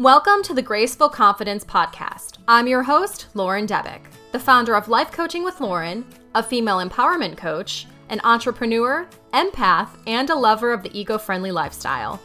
Welcome to the Graceful Confidence Podcast. I'm your host, Lauren Debick, the founder of Life Coaching with Lauren, a female empowerment coach, an entrepreneur, empath, and a lover of the eco friendly lifestyle.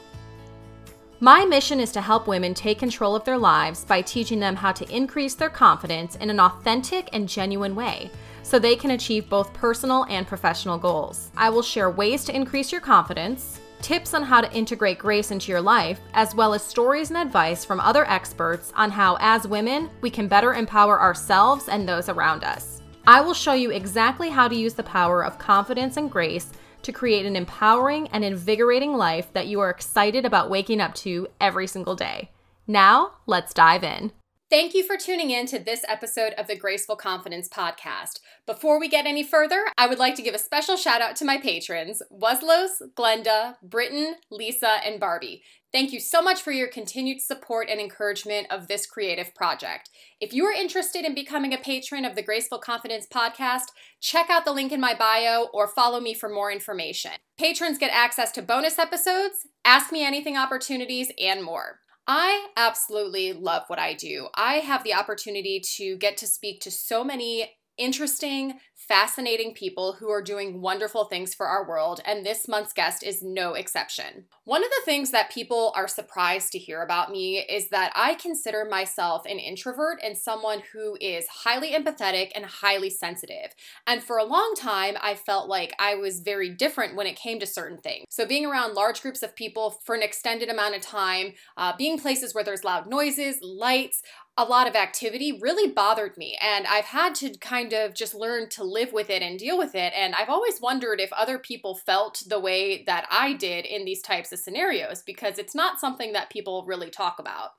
My mission is to help women take control of their lives by teaching them how to increase their confidence in an authentic and genuine way so they can achieve both personal and professional goals. I will share ways to increase your confidence tips on how to integrate grace into your life, as well as stories and advice from other experts on how, as women, we can better empower ourselves and those around us. I will show you exactly how to use the power of confidence and grace to create an empowering and invigorating life that you are excited about waking up to every single day. Now, let's dive in. Thank you for tuning in to this episode of the Graceful Confidence Podcast. Before we get any further, I would like to give a special shout out to my patrons, Weslos, Glenda, Britton, Lisa, and Barbie. Thank you so much for your continued support and encouragement of this creative project. If you are interested in becoming a patron of the Graceful Confidence Podcast, check out the link in my bio or follow me for more information. Patrons get access to bonus episodes, Ask Me Anything opportunities, and more. I absolutely love what I do. I have the opportunity to get to speak to so many interesting, fascinating people who are doing wonderful things for our world, and this month's guest is no exception. One of the things that people are surprised to hear about me is that I consider myself an introvert and someone who is highly empathetic and highly sensitive. And for a long time, I felt like I was very different when it came to certain things. So, being around large groups of people for an extended amount of time, uh, being places where there's loud noises, lights, a lot of activity really bothered me. And I've had to kind of just learn to live with it and deal with it. And I've always wondered if other people felt the way that I did in these types of scenarios because it's not something that people really talk about.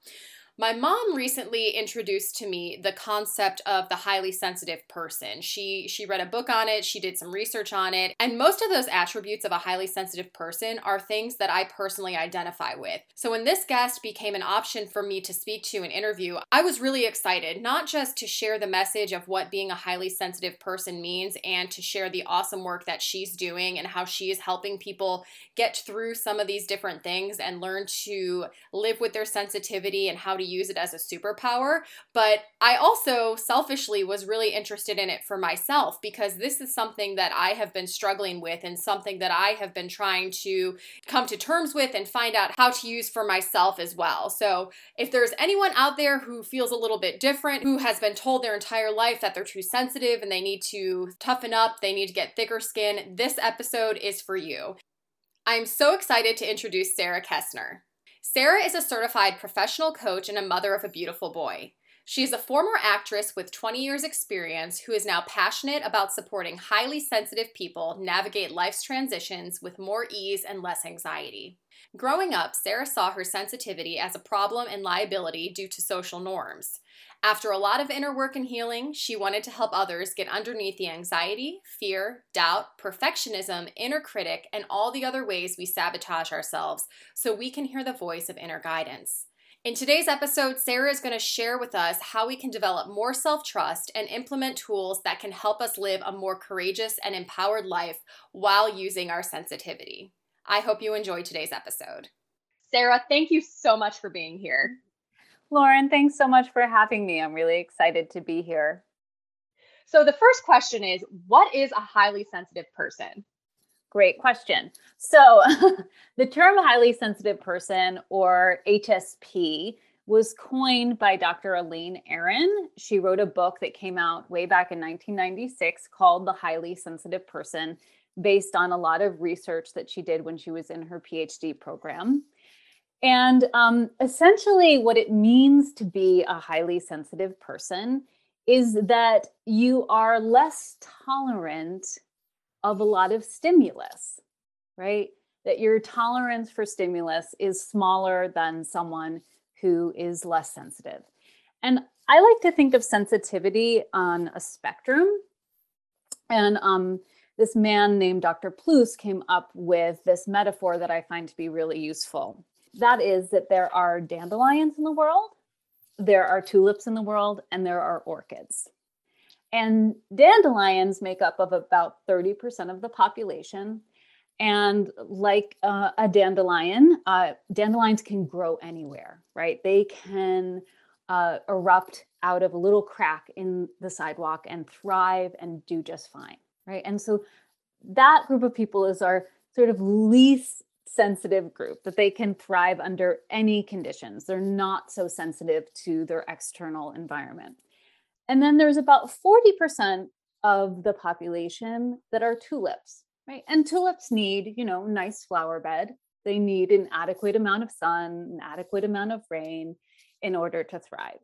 My mom recently introduced to me the concept of the highly sensitive person. She she read a book on it, she did some research on it, and most of those attributes of a highly sensitive person are things that I personally identify with. So when this guest became an option for me to speak to and interview, I was really excited, not just to share the message of what being a highly sensitive person means and to share the awesome work that she's doing and how she is helping people get through some of these different things and learn to live with their sensitivity and how to use it as a superpower. But I also selfishly was really interested in it for myself because this is something that I have been struggling with and something that I have been trying to come to terms with and find out how to use for myself as well. So if there's anyone out there who feels a little bit different, who has been told their entire life that they're too sensitive and they need to toughen up, they need to get thicker skin, this episode is for you. I'm so excited to introduce Sarah Kessner. Sarah is a certified professional coach and a mother of a beautiful boy. She is a former actress with 20 years' experience who is now passionate about supporting highly sensitive people navigate life's transitions with more ease and less anxiety. Growing up, Sarah saw her sensitivity as a problem and liability due to social norms. After a lot of inner work and healing, she wanted to help others get underneath the anxiety, fear, doubt, perfectionism, inner critic, and all the other ways we sabotage ourselves so we can hear the voice of inner guidance. In today's episode, Sarah is going to share with us how we can develop more self trust and implement tools that can help us live a more courageous and empowered life while using our sensitivity. I hope you enjoyed today's episode. Sarah, thank you so much for being here. Lauren, thanks so much for having me. I'm really excited to be here. So, the first question is What is a highly sensitive person? Great question. So, the term highly sensitive person or HSP was coined by Dr. Elaine Aron. She wrote a book that came out way back in 1996 called The Highly Sensitive Person, based on a lot of research that she did when she was in her PhD program. And um, essentially, what it means to be a highly sensitive person is that you are less tolerant of a lot of stimulus, right? That your tolerance for stimulus is smaller than someone who is less sensitive. And I like to think of sensitivity on a spectrum. And um, this man named Dr. Pluess came up with this metaphor that I find to be really useful that is that there are dandelions in the world, there are tulips in the world, and there are orchids. And dandelions make up of about 30% of the population, And like uh, a dandelion, uh, dandelions can grow anywhere, right? They can uh, erupt out of a little crack in the sidewalk and thrive and do just fine, right? And so that group of people is our sort of least sensitive group that they can thrive under any conditions. They're not so sensitive to their external environment. And then there's about 40% of the population that are tulips, right? And tulips need, you know, nice flower bed. They need an adequate amount of sun, an adequate amount of rain in order to thrive.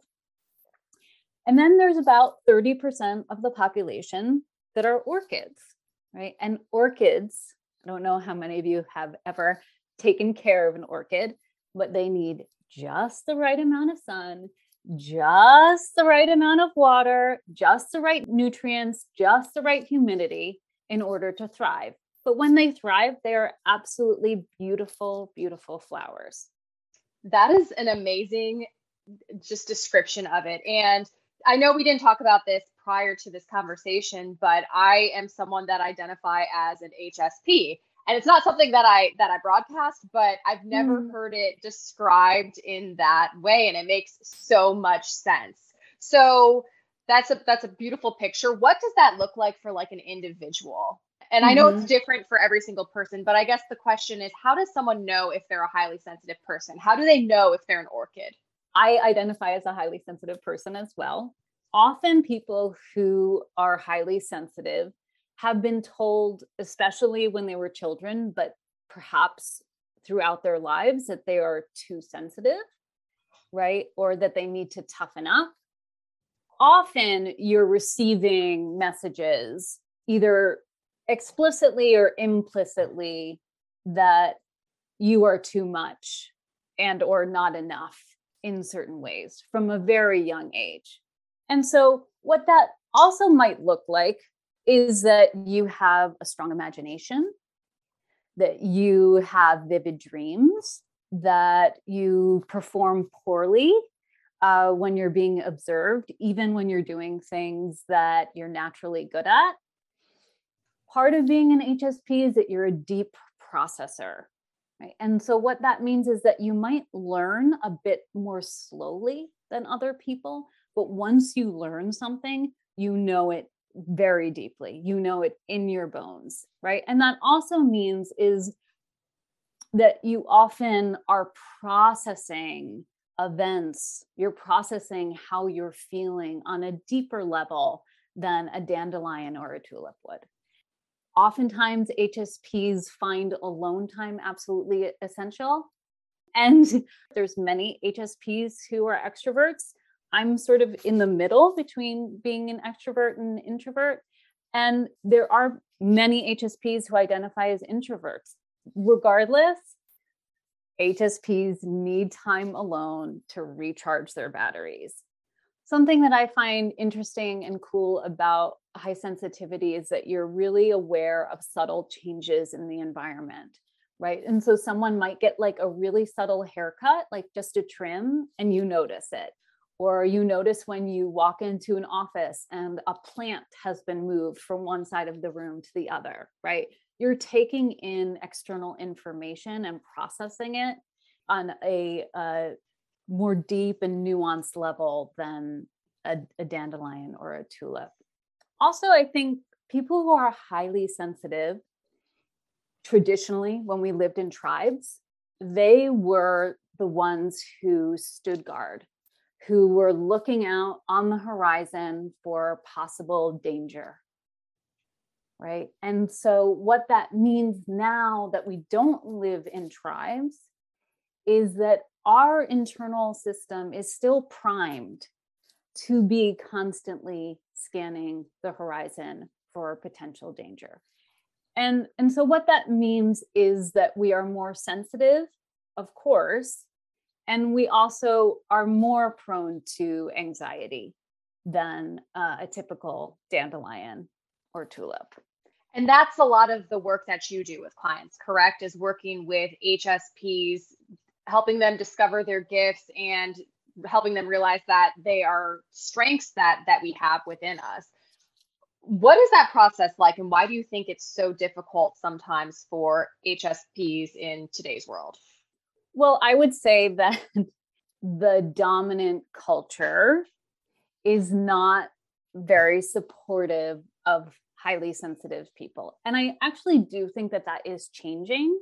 And then there's about 30% of the population that are orchids, right? And orchids, I don't know how many of you have ever taken care of an orchid, but they need just the right amount of sun, just the right amount of water, just the right nutrients, just the right humidity in order to thrive. But when they thrive, they are absolutely beautiful, beautiful flowers. That is an amazing just description of it. And I know we didn't talk about this prior to this conversation, but I am someone that identify as an HSP. And it's not something that I that I broadcast, but I've never mm. heard it described in that way and it makes so much sense. So that's a that's a beautiful picture. What does that look like for like an individual? And mm-hmm. I know it's mm-hmm. different for every single person, but I guess the question is how does someone know if they're a highly sensitive person? How do they know if they're an orchid? I identify as a highly sensitive person as well. Often, people who are highly sensitive have been told, especially when they were children, but perhaps throughout their lives, that they are too sensitive, right? Or that they need to toughen up. Often, you're receiving messages either explicitly or implicitly that you are too much and or not enough in certain ways from a very young age. And so, what that also might look like is that you have a strong imagination, that you have vivid dreams, that you perform poorly uh, when you're being observed, even when you're doing things that you're naturally good at. Part of being an HSP is that you're a deep processor. Right? And so, what that means is that you might learn a bit more slowly than other people, but once you learn something, you know it very deeply. You know it in your bones, right? And that also means is that you often are processing events, you're processing how you're feeling on a deeper level than a dandelion or a tulip would. Oftentimes, HSPs find alone time absolutely essential. And there's many HSPs who are extroverts. I'm sort of in the middle between being an extrovert and an introvert. And there are many HSPs who identify as introverts. Regardless, HSPs need time alone to recharge their batteries. Something that I find interesting and cool about high sensitivity is that you're really aware of subtle changes in the environment, right? And so someone might get like a really subtle haircut, like just a trim, and you notice it. Or you notice when you walk into an office and a plant has been moved from one side of the room to the other, right? You're taking in external information and processing it on a, a more deep and nuanced level than a, a dandelion or a tulip also, I think people who are highly sensitive, traditionally, when we lived in tribes, they were the ones who stood guard, who were looking out on the horizon for possible danger. Right. And so, what that means now that we don't live in tribes is that our internal system is still primed to be constantly scanning the horizon for potential danger. And, and so, what that means is that we are more sensitive, of course, and we also are more prone to anxiety than uh, a typical dandelion or tulip. And that's a lot of the work that you do with clients, correct? Is working with HSPs, helping them discover their gifts and helping them realize that they are strengths that that we have within us what is that process like and why do you think it's so difficult sometimes for HSPs in today's world? Well, I would say that the dominant culture is not very supportive of highly sensitive people. And I actually do think that that is changing.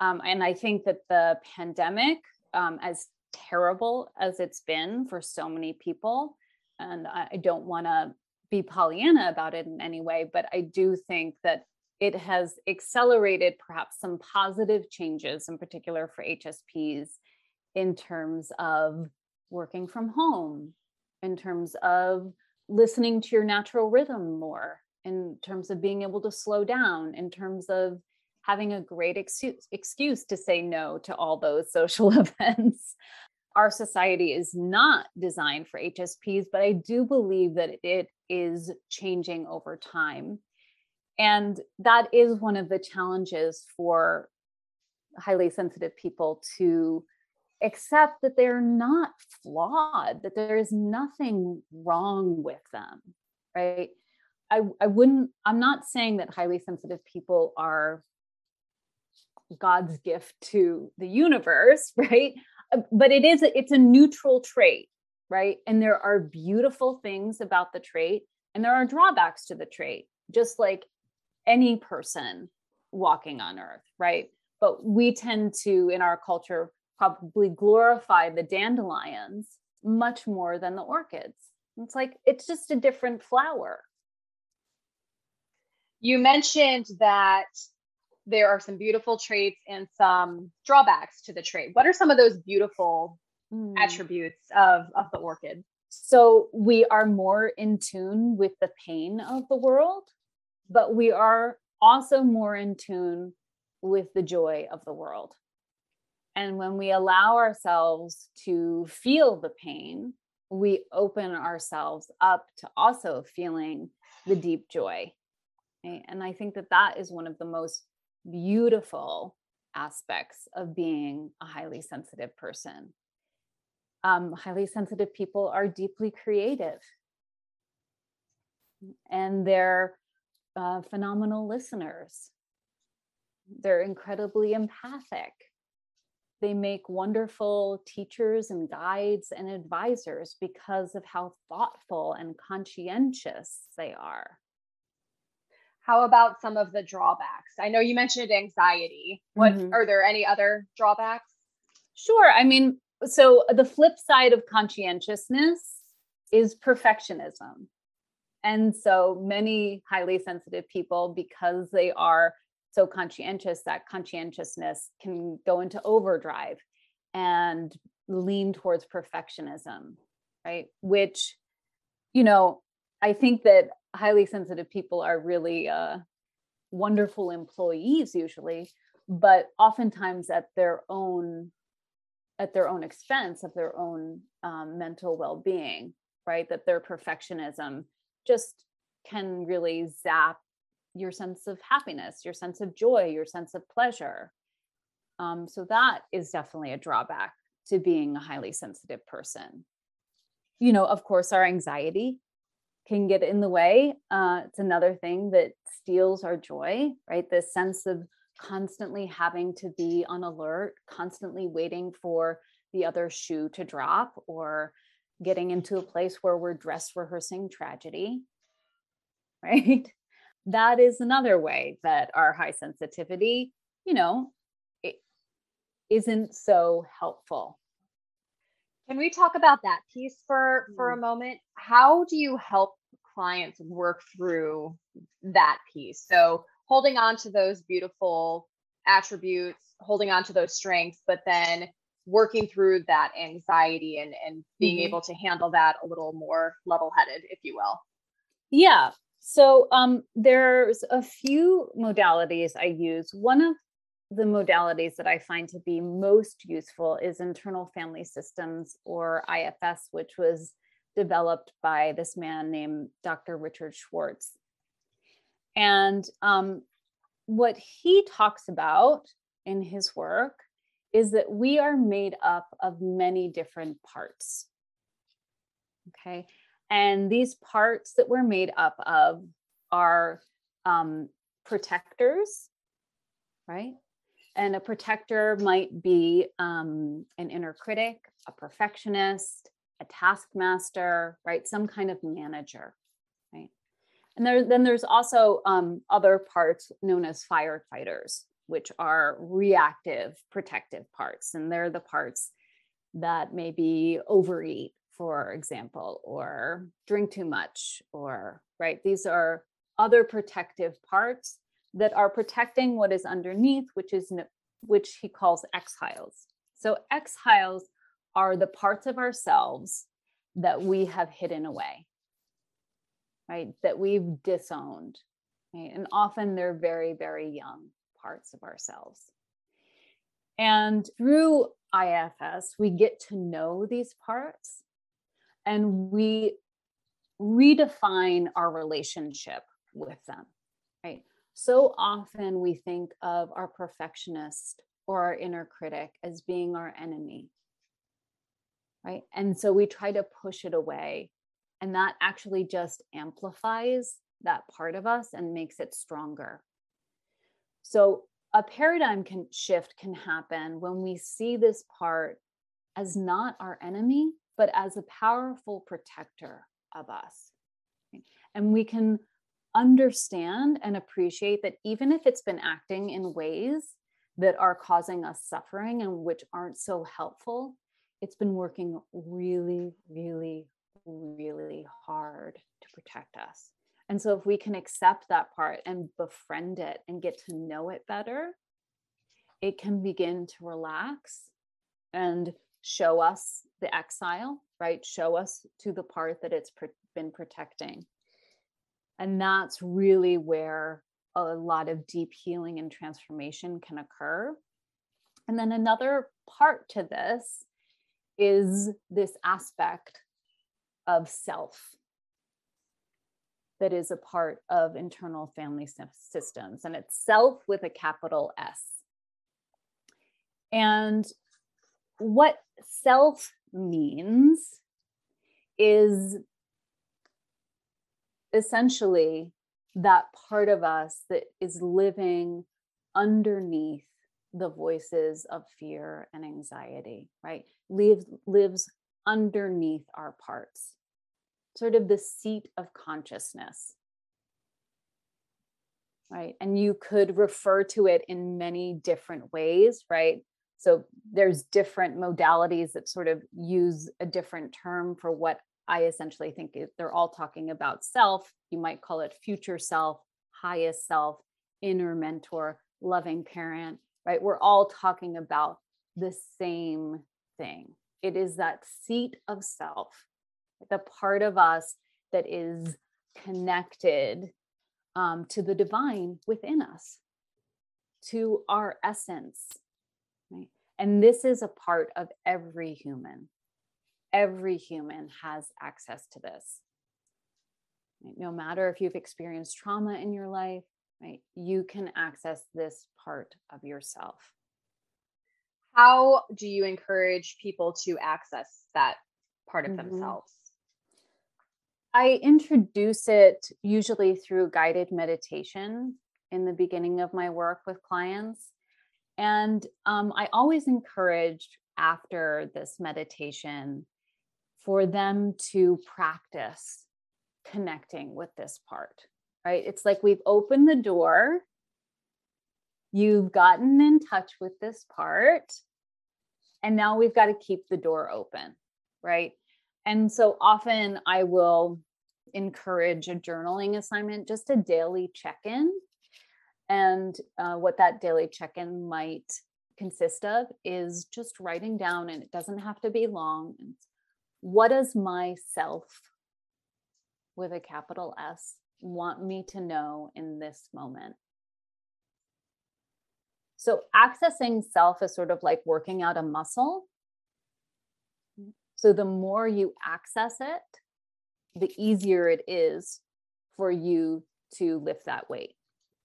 Um, and I think that the pandemic, um, as terrible as it's been for so many people, and I don't want to be Pollyanna about it in any way, but I do think that it has accelerated perhaps some positive changes, in particular for HSPs, in terms of working from home, in terms of listening to your natural rhythm more, in terms of being able to slow down, in terms of having a great excuse, excuse to say no to all those social events. Our society is not designed for HSPs, but I do believe that it is changing over time. And that is one of the challenges for highly sensitive people to accept that they're not flawed, that there is nothing wrong with them, right? I, I wouldn't, I'm not saying that highly sensitive people are God's gift to the universe, right? Uh, but it is, it's a neutral trait, right? And there are beautiful things about the trait and there are drawbacks to the trait, just like any person walking on earth, right? But we tend to, in our culture, probably glorify the dandelions much more than the orchids. It's like it's just a different flower. You mentioned that there are some beautiful traits and some drawbacks to the trait. What are some of those beautiful mm. attributes of, of the orchid? So we are more in tune with the pain of the world, but we are also more in tune with the joy of the world. And when we allow ourselves to feel the pain, we open ourselves up to also feeling the deep joy. And I think that that is one of the most beautiful aspects of being a highly sensitive person. Um, highly sensitive people are deeply creative and they're uh, phenomenal listeners. They're incredibly empathic they make wonderful teachers and guides and advisors because of how thoughtful and conscientious they are. How about some of the drawbacks? I know you mentioned anxiety. What mm-hmm. are there any other drawbacks? Sure. I mean, so the flip side of conscientiousness is perfectionism. And so many highly sensitive people, because they are so conscientious that conscientiousness can go into overdrive and lean towards perfectionism right? Which you know i think that highly sensitive people are really uh, wonderful employees usually but oftentimes at their own at their own expense of their own um, mental well-being right? That their perfectionism just can really zap your sense of happiness, your sense of joy, your sense of pleasure. Um, so that is definitely a drawback to being a highly sensitive person. You know, of course, our anxiety can get in the way. Uh, it's another thing that steals our joy, right? This sense of constantly having to be on alert, constantly waiting for the other shoe to drop or getting into a place where we're dress rehearsing tragedy, right? that is another way that our high sensitivity, you know, it isn't so helpful. Can we talk about that piece for for a mm. moment? How do you help clients work through that piece? So holding on to those beautiful attributes, holding on to those strengths, but then working through that anxiety and and being mm-hmm. able to handle that a little more level-headed, if you will. Yeah, so um, there's a few modalities I use. One of the modalities that I find to be most useful is internal family systems or IFS, which was developed by this man named Dr. Richard Schwartz. And um, what he talks about in his work is that we are made up of many different parts. Okay. And these parts that we're made up of are um, protectors, right? And a protector might be um, an inner critic, a perfectionist, a taskmaster, right? Some kind of manager, right? And there, then there's also um, other parts known as firefighters, which are reactive protective parts. And they're the parts that maybe overeat, for example, or drink too much, or, right? These are other protective parts that are protecting what is underneath, which is which he calls exiles. So exiles are the parts of ourselves that we have hidden away, right? That we've disowned. Right? And often they're very, very young parts of ourselves. And through IFS, we get to know these parts and we redefine our relationship with them, right? So often we think of our perfectionist or our inner critic as being our enemy, right? And so we try to push it away. And that actually just amplifies that part of us and makes it stronger. So a paradigm can shift can happen when we see this part as not our enemy, but as a powerful protector of us. And we can understand and appreciate that even if it's been acting in ways that are causing us suffering and which aren't so helpful, it's been working really, really, really hard to protect us. And so, if we can accept that part and befriend it and get to know it better, it can begin to relax and show us the exile, right? Show us to the part that it's been protecting. And that's really where a lot of deep healing and transformation can occur. And then another part to this is this aspect of self that is a part of internal family systems, and it's self with a capital S. And what self means is essentially that part of us that is living underneath the voices of fear and anxiety, right? Lives lives underneath our parts sort of the seat of consciousness. Right. And you could refer to it in many different ways, right? So there's different modalities that sort of use a different term for what I essentially think they're all talking about self. You might call it future self, highest self, inner mentor, loving parent, right? We're all talking about the same thing. It is that seat of self the part of us that is connected um, to the divine within us, to our essence. Right? And this is a part of every human. Every human has access to this. Right? No matter if you've experienced trauma in your life, right? You can access this part of yourself. How do you encourage people to access that part of mm-hmm. themselves? I introduce it usually through guided meditation in the beginning of my work with clients. And um, I always encourage after this meditation for them to practice connecting with this part, right? It's like we've opened the door, you've gotten in touch with this part, and now we've got to keep the door open, right? And so often I will encourage a journaling assignment, just a daily check in. And uh, what that daily check in might consist of is just writing down, and it doesn't have to be long. What does myself with a capital S want me to know in this moment? So, accessing self is sort of like working out a muscle. So, the more you access it, the easier it is for you to lift that weight,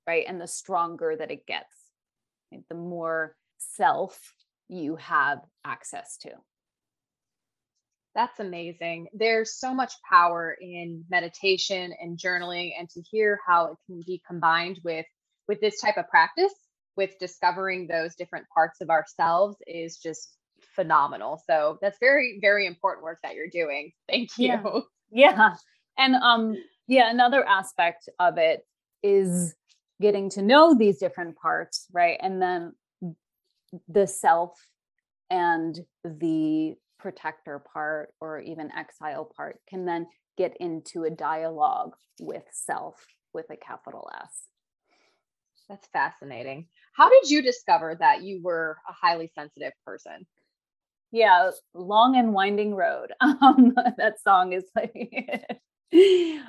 right? And the stronger that it gets, right? the more self you have access to. That's amazing. There's so much power in meditation and journaling and to hear how it can be combined with with this type of practice with discovering those different parts of ourselves is just phenomenal. So that's very very important work that you're doing. Thank you. Yeah. Yeah. And um yeah, another aspect of it is getting to know these different parts, right? And then the self and the protector part or even exile part can then get into a dialogue with self with a capital S. That's fascinating. How did you discover that you were a highly sensitive person? Yeah, long and winding road. Um, that song is like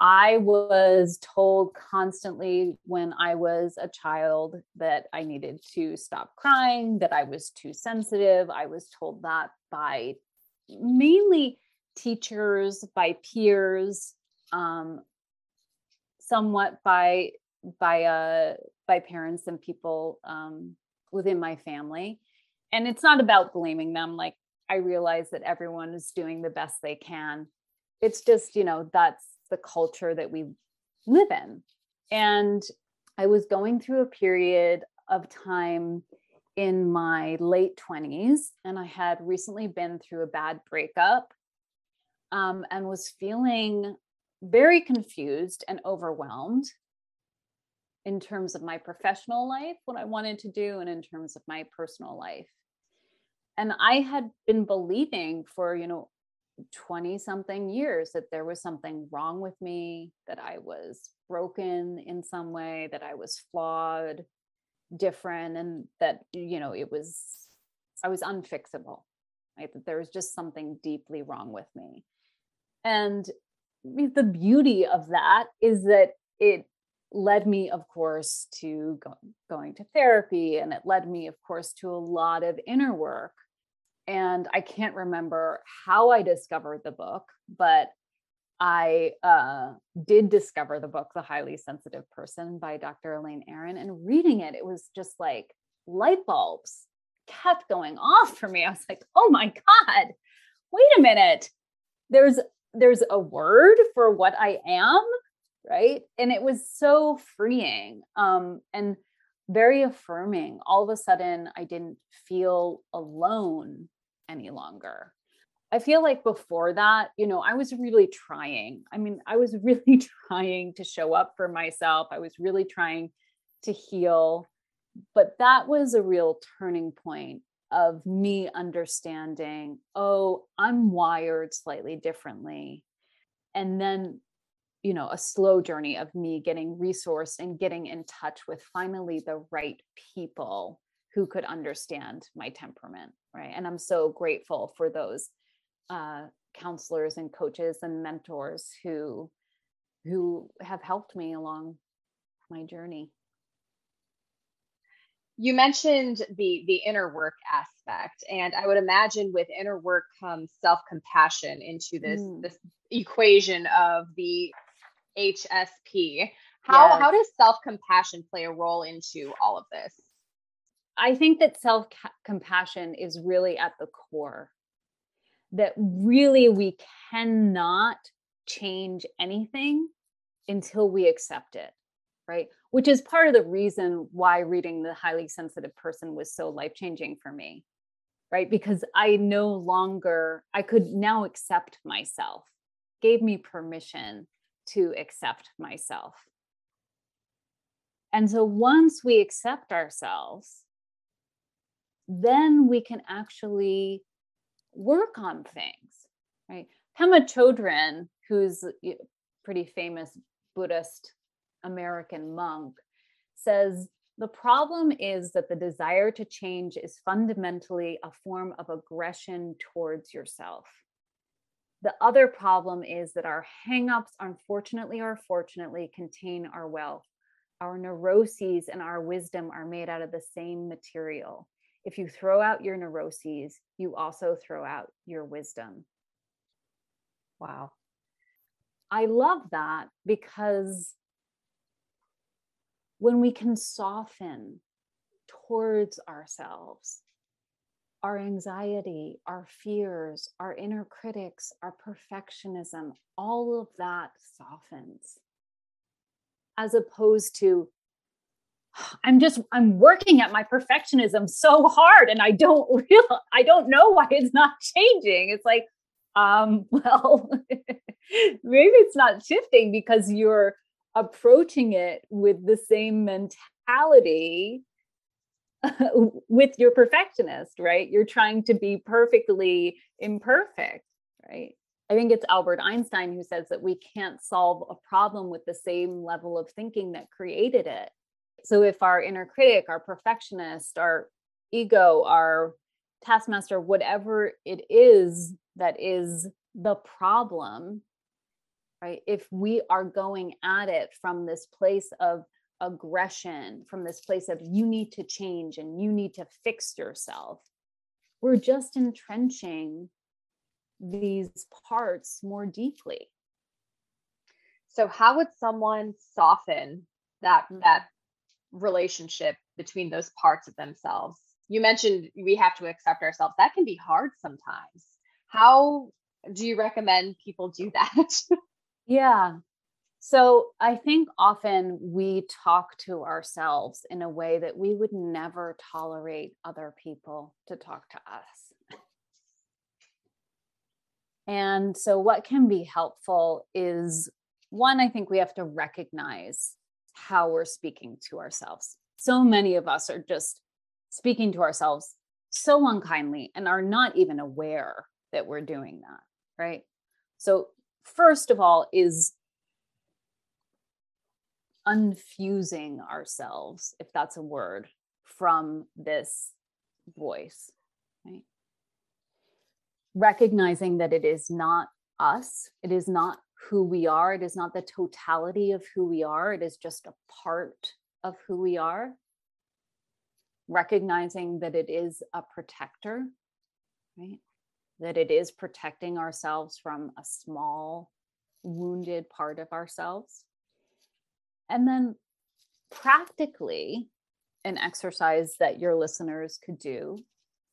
I was told constantly when I was a child that I needed to stop crying, that I was too sensitive. I was told that by mainly teachers, by peers, um, somewhat by by uh, by parents and people um, within my family. And it's not about blaming them. Like I realize that everyone is doing the best they can. It's just you know that's the culture that we live in. And I was going through a period of time in my late 20s, and I had recently been through a bad breakup um, and was feeling very confused and overwhelmed in terms of my professional life, what I wanted to do, and in terms of my personal life. And I had been believing for, you know, 20 something years that there was something wrong with me, that I was broken in some way, that I was flawed, different, and that, you know, it was, I was unfixable, right? That there was just something deeply wrong with me. And the beauty of that is that it led me, of course, to go, going to therapy, and it led me, of course, to a lot of inner work and I can't remember how I discovered the book, but I uh, did discover the book, The Highly Sensitive Person by Dr. Elaine Aron. And reading it, it was just like light bulbs kept going off for me. I was like, oh my God, wait a minute. There's there's a word for what I am, right? And it was so freeing um, and very affirming. All of a sudden, I didn't feel alone any longer. I feel like before that, you know, I was really trying. I mean, I was really trying to show up for myself. I was really trying to heal. But that was a real turning point of me understanding, oh, I'm wired slightly differently. And then, you know, a slow journey of me getting resourced and getting in touch with finally the right people who could understand my temperament right and i'm so grateful for those uh, counselors and coaches and mentors who who have helped me along my journey you mentioned the the inner work aspect and i would imagine with inner work comes self-compassion into this mm. this equation of the hsp how yes. how does self-compassion play a role into all of this I think that self compassion is really at the core. That really we cannot change anything until we accept it, right? Which is part of the reason why reading The Highly Sensitive Person was so life changing for me, right? Because I no longer, I could now accept myself, gave me permission to accept myself. And so once we accept ourselves, then we can actually work on things, right? Pema Chodron, who's a pretty famous Buddhist American monk, says the problem is that the desire to change is fundamentally a form of aggression towards yourself. The other problem is that our hangups, unfortunately or fortunately, contain our wealth. Our neuroses and our wisdom are made out of the same material if you throw out your neuroses, you also throw out your wisdom. Wow. I love that because when we can soften towards ourselves, our anxiety, our fears, our inner critics, our perfectionism, all of that softens. As opposed to, I'm just, I'm working at my perfectionism so hard and I don't real, I don't know why it's not changing. It's like, um, well, maybe it's not shifting because you're approaching it with the same mentality with your perfectionist, right? You're trying to be perfectly imperfect, right? I think it's Albert Einstein who says that we can't solve a problem with the same level of thinking that created it. So if our inner critic, our perfectionist, our ego, our taskmaster, whatever it is that is the problem, right? If we are going at it from this place of aggression from this place of you need to change and you need to fix yourself. We're just entrenching these parts more deeply. So how would someone soften that mm. that relationship between those parts of themselves? You mentioned we have to accept ourselves. That can be hard sometimes. How do you recommend people do that? yeah. So I think often we talk to ourselves in a way that we would never tolerate other people to talk to us. And so, what can be helpful is one, I think we have to recognize how we're speaking to ourselves. So many of us are just speaking to ourselves so unkindly and are not even aware that we're doing that, right? So, first of all, is unfusing ourselves, if that's a word, from this voice, right? Recognizing that it is not us, it is not who we are, it is not the totality of who we are, it is just a part of who we are. Recognizing that it is a protector, right? That it is protecting ourselves from a small, wounded part of ourselves and then practically, an exercise that your listeners could do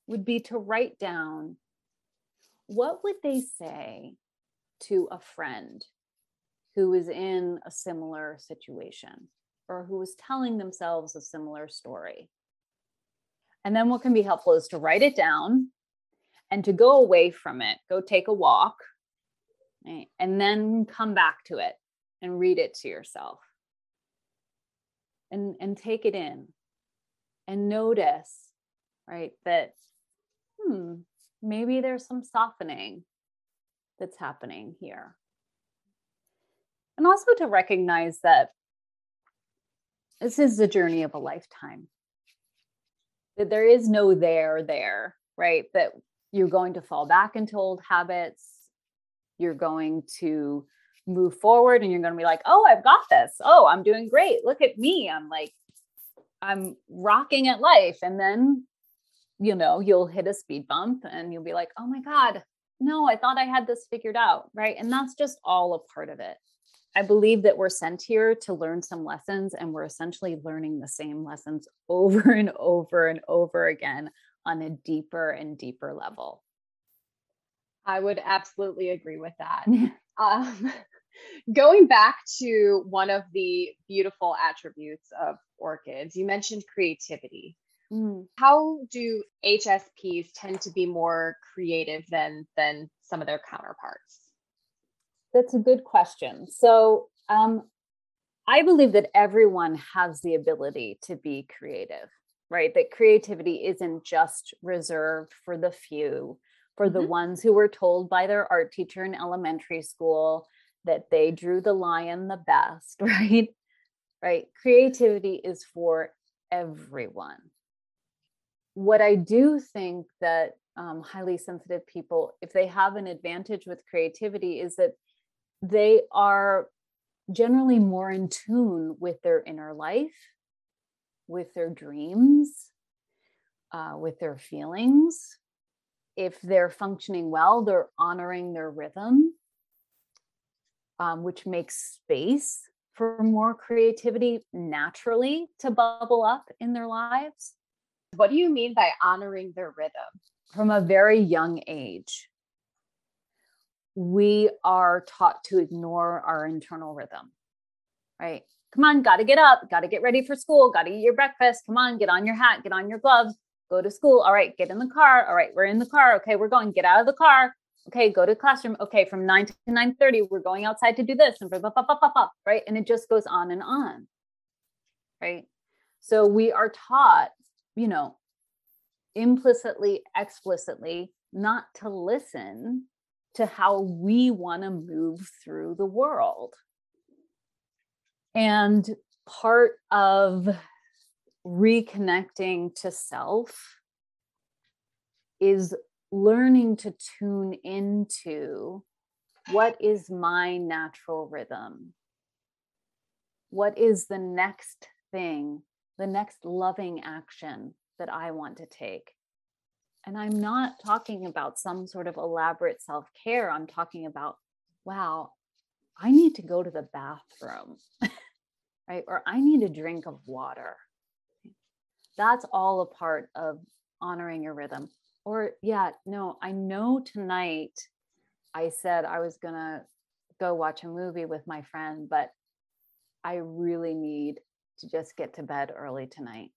would be to write down what would they say to a friend who is in a similar situation or who is telling themselves a similar story. And then what can be helpful is to write it down and to go away from it, go take a walk, right? and then come back to it and read it to yourself and and take it in and notice right that hmm maybe there's some softening that's happening here. And also to recognize that this is the journey of a lifetime. That there is no there there right? That you're going to fall back into old habits. You're going to move forward and you're going to be like, oh, I've got this. Oh, I'm doing great. Look at me. I'm like, I'm rocking at life. And then, you know, you'll hit a speed bump and you'll be like, oh my God, no, I thought I had this figured out. Right. And that's just all a part of it. I believe that we're sent here to learn some lessons, and we're essentially learning the same lessons over and over and over again on a deeper and deeper level. I would absolutely agree with that. um, going back to one of the beautiful attributes of orchids, you mentioned creativity. Mm. How do HSPs tend to be more creative than than some of their counterparts? That's a good question. So, um, I believe that everyone has the ability to be creative, right? That creativity isn't just reserved for the few, for mm-hmm. the ones who were told by their art teacher in elementary school that they drew the lion the best, right? Right. Creativity is for everyone. What I do think that um, highly sensitive people, if they have an advantage with creativity, is that they are generally more in tune with their inner life, with their dreams, uh, with their feelings. If they're functioning well, they're honoring their rhythm um, which makes space for more creativity naturally to bubble up in their lives. What do you mean by honoring their rhythm? from a very young age, we are taught to ignore our internal rhythm, right? Come on, got to get up, got to get ready for school, got to eat your breakfast. Come on, get on your hat, get on your gloves, go to school. All right, get in the car. All right, we're in the car. Okay, we're going. Get out of the car. Okay, go to classroom. Okay, from 9 to 9:30, we're going outside to do this and blah, blah, blah, blah, blah, blah, right? And it just goes on and on. Right? So we are taught, you know, implicitly, explicitly not to listen to how we want to move through the world. And part of reconnecting to self is learning to tune into what is my natural rhythm? What is the next thing, the next loving action that I want to take? And I'm not talking about some sort of elaborate self care. I'm talking about, wow, I need to go to the bathroom, right? Or I need a drink of water. That's all a part of honoring your rhythm. Or, yeah, no, I know tonight I said I was going to go watch a movie with my friend, but I really need to just get to bed early tonight.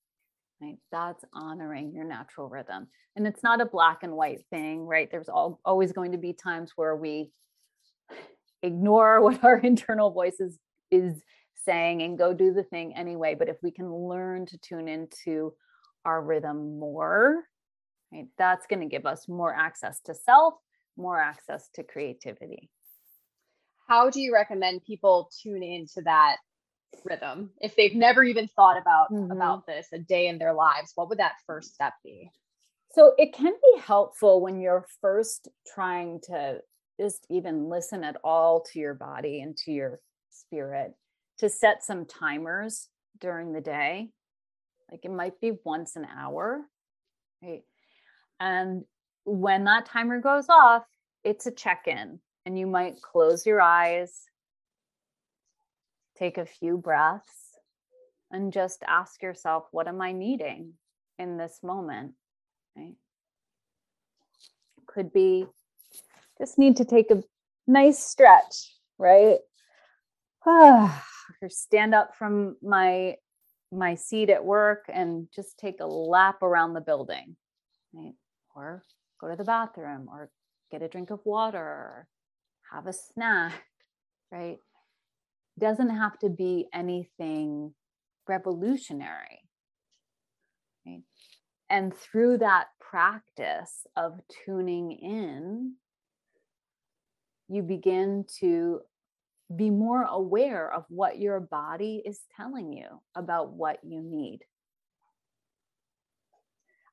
Right? That's honoring your natural rhythm. And it's not a black and white thing, right? There's all, always going to be times where we ignore what our internal voice is, is saying and go do the thing anyway. But if we can learn to tune into our rhythm more, right, that's going to give us more access to self, more access to creativity. How do you recommend people tune into that rhythm if they've never even thought about mm-hmm. about this a day in their lives what would that first step be so it can be helpful when you're first trying to just even listen at all to your body and to your spirit to set some timers during the day like it might be once an hour right and when that timer goes off it's a check-in and you might close your eyes take a few breaths and just ask yourself, what am I needing in this moment? Right? Could be just need to take a nice stretch, right? or stand up from my my seat at work and just take a lap around the building, right? Or go to the bathroom or get a drink of water or have a snack, right? doesn't have to be anything revolutionary. Right? And through that practice of tuning in, you begin to be more aware of what your body is telling you about what you need.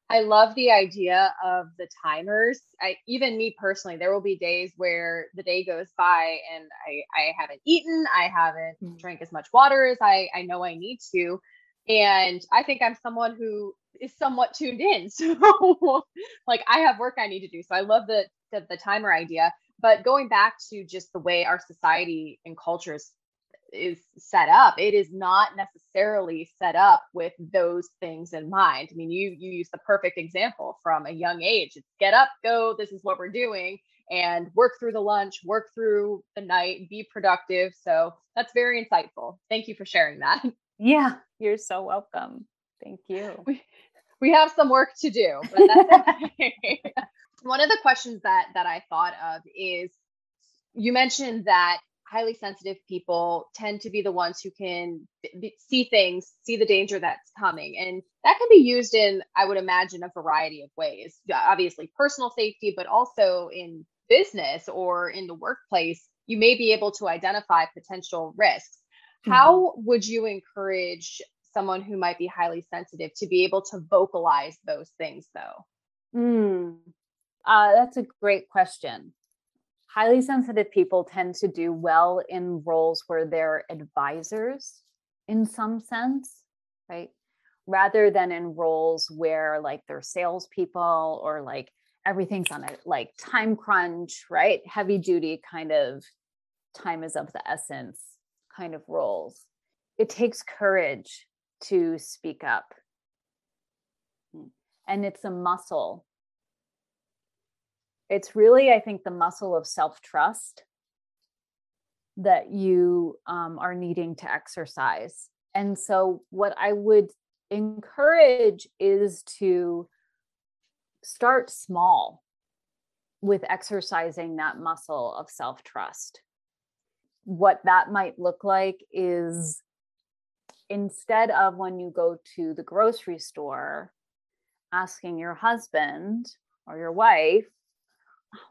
I love the idea of the timers. I even me personally, there will be days where the day goes by and I I haven't eaten, I haven't mm-hmm. drank as much water as I I know I need to, and I think I'm someone who is somewhat tuned in. So like I have work I need to do. So I love the the, the timer idea. But going back to just the way our society and culture is is set up it is not necessarily set up with those things in mind. I mean you you use the perfect example from a young age. It's get up go this is what we're doing and work through the lunch work through the night be productive. So that's very insightful. Thank you for sharing that. Yeah you're so welcome. Thank you. We, we have some work to do but that's okay one of the questions that that i thought of is you mentioned that highly sensitive people tend to be the ones who can b- see things, see the danger that's coming. And that can be used in, I would imagine, a variety of ways. Obviously, personal safety, but also in business or in the workplace, you may be able to identify potential risks. Mm-hmm. How would you encourage someone who might be highly sensitive to be able to vocalize those things, though? Mm. Uh, that's a great question highly sensitive people tend to do well in roles where they're advisors in some sense, right? Rather than in roles where like they're salespeople or like everything's on a like time crunch, right? Heavy duty kind of time is of the essence kind of roles. It takes courage to speak up. And it's a muscle it's really, I think, the muscle of self trust that you um, are needing to exercise. And so, what I would encourage is to start small with exercising that muscle of self trust. What that might look like is instead of when you go to the grocery store, asking your husband or your wife,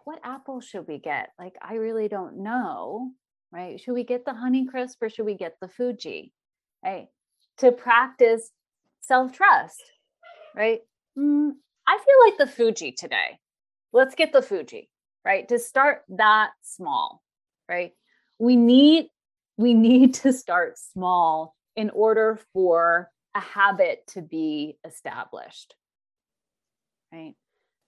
what apple should we get? Like, I really don't know, right? Should we get the Honey Crisp or should we get the Fuji? Right? To practice self trust, right? Mm, I feel like the Fuji today. Let's get the Fuji, right? To start that small, right? We need we need to start small in order for a habit to be established. Right?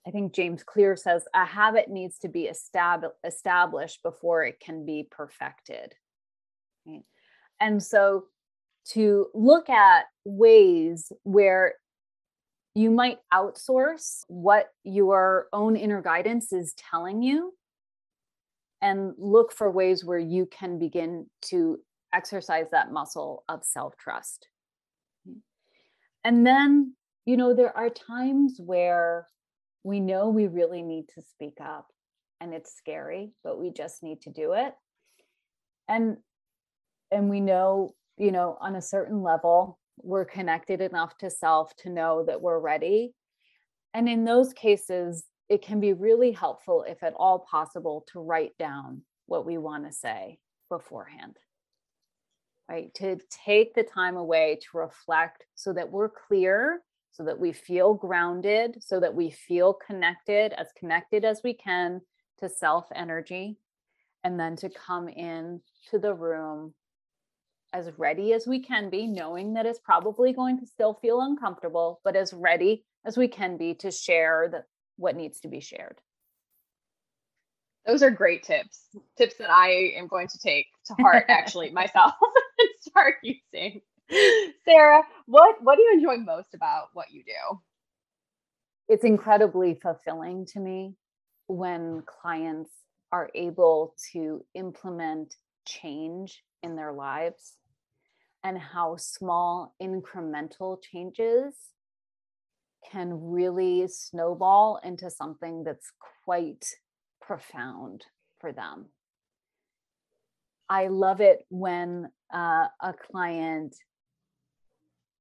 I think James Clear says a habit needs to be estab- established before it can be perfected. Right? And so to look at ways where you might outsource what your own inner guidance is telling you and look for ways where you can begin to exercise that muscle of self trust. And then, you know, there are times where we know we really need to speak up and it's scary, but we just need to do it. And and we know, you know, on a certain level, we're connected enough to self to know that we're ready. And in those cases, it can be really helpful, if at all possible, to write down what we want to say beforehand, right? To take the time away to reflect so that we're clear, so that we feel grounded, so that we feel connected, as connected as we can to self energy, and then to come in to the room as ready as we can be, knowing that it's probably going to still feel uncomfortable, but as ready as we can be to share the, what needs to be shared. Those are great tips. Tips that I am going to take to heart actually myself and start using. Sarah, what what do you enjoy most about what you do? It's incredibly fulfilling to me when clients are able to implement change in their lives and how small incremental changes can really snowball into something that's quite profound for them. I love it when uh, a client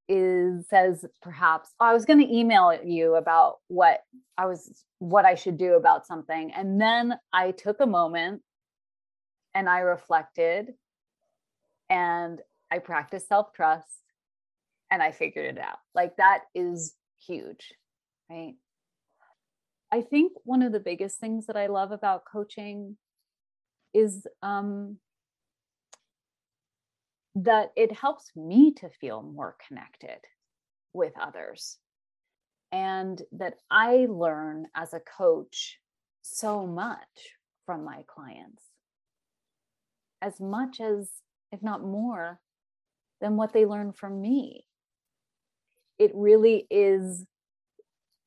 is says perhaps oh, I was going to email you about what I was what I should do about something and then I took a moment and I reflected and I practiced self trust and I figured it out. Like that is huge, right? I think one of the biggest things that I love about coaching is um, that it helps me to feel more connected with others. And that I learn as a coach so much from my clients, as much as, if not more, than what they learn from me. It really is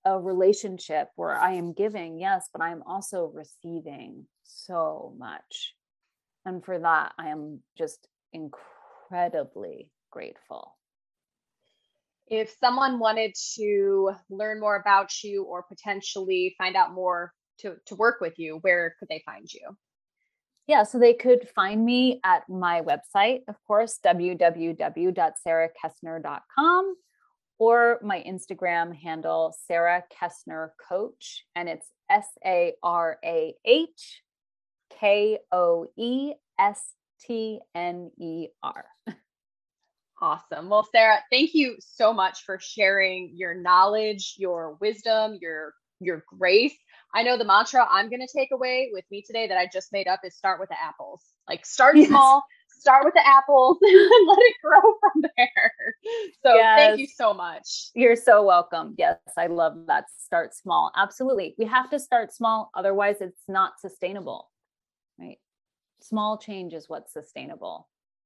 a relationship where I am giving, yes, but I am also receiving so much. And for that, I am just incredibly grateful. If someone wanted to learn more about you or potentially find out more to, to work with you, where could they find you? Yeah, so they could find me at my website, of course, www.sarahkoestner.com, or my Instagram handle, Sarah Koestner Coach, and it's S A R A H K O E S T N E R. Awesome. Well, Sarah, thank you so much for sharing your knowledge, your wisdom, your your grace. I know the mantra I'm going to take away with me today that I just made up is start with the apples. Like start yes. small, start with the apples and let it grow from there. So yes. thank you so much. You're so welcome. Yes, I love that. Start small. Absolutely. We have to start small otherwise it's not sustainable. Small change is what's sustainable.